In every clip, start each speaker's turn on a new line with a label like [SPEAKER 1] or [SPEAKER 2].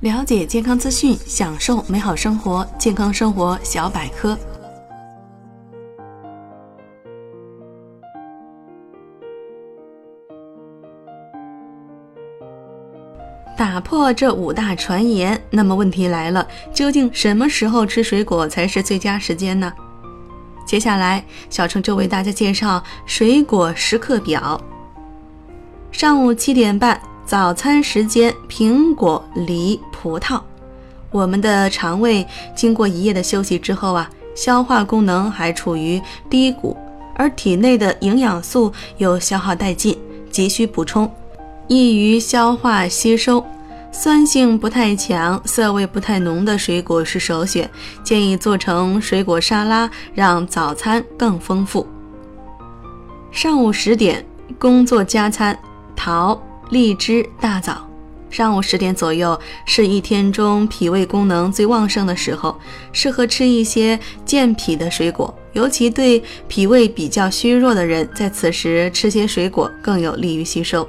[SPEAKER 1] 了解健康资讯，享受美好生活。健康生活小百科。打破这五大传言，那么问题来了：究竟什么时候吃水果才是最佳时间呢？接下来，小程就为大家介绍水果时刻表。上午七点半。早餐时间，苹果、梨、葡萄。我们的肠胃经过一夜的休息之后啊，消化功能还处于低谷，而体内的营养素又消耗殆尽，急需补充，易于消化吸收。酸性不太强、涩味不太浓的水果是首选，建议做成水果沙拉，让早餐更丰富。上午十点，工作加餐，桃。荔枝大枣，上午十点左右是一天中脾胃功能最旺盛的时候，适合吃一些健脾的水果，尤其对脾胃比较虚弱的人，在此时吃些水果更有利于吸收。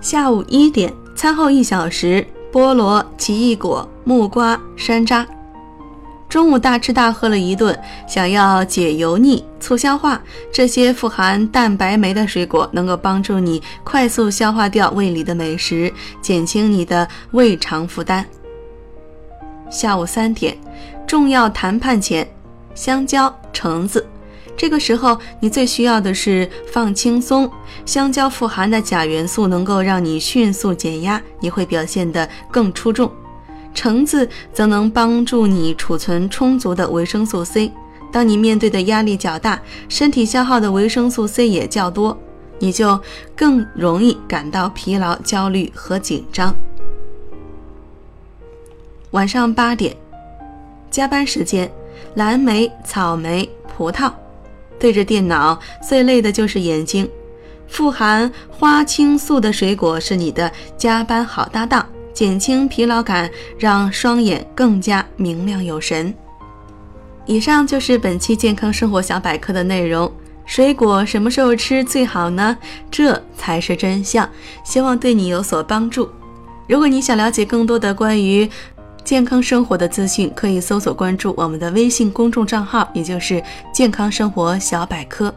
[SPEAKER 1] 下午一点，餐后一小时，菠萝、奇异果、木瓜、山楂。中午大吃大喝了一顿，想要解油腻、促消化，这些富含蛋白酶的水果能够帮助你快速消化掉胃里的美食，减轻你的胃肠负担。下午三点，重要谈判前，香蕉、橙子，这个时候你最需要的是放轻松。香蕉富含的钾元素能够让你迅速减压，你会表现得更出众。橙子则能帮助你储存充足的维生素 C。当你面对的压力较大，身体消耗的维生素 C 也较多，你就更容易感到疲劳、焦虑和紧张。晚上八点，加班时间，蓝莓、草莓、葡萄。对着电脑最累的就是眼睛，富含花青素的水果是你的加班好搭档。减轻疲劳感，让双眼更加明亮有神。以上就是本期健康生活小百科的内容。水果什么时候吃最好呢？这才是真相。希望对你有所帮助。如果你想了解更多的关于健康生活的资讯，可以搜索关注我们的微信公众账号，也就是“健康生活小百科”。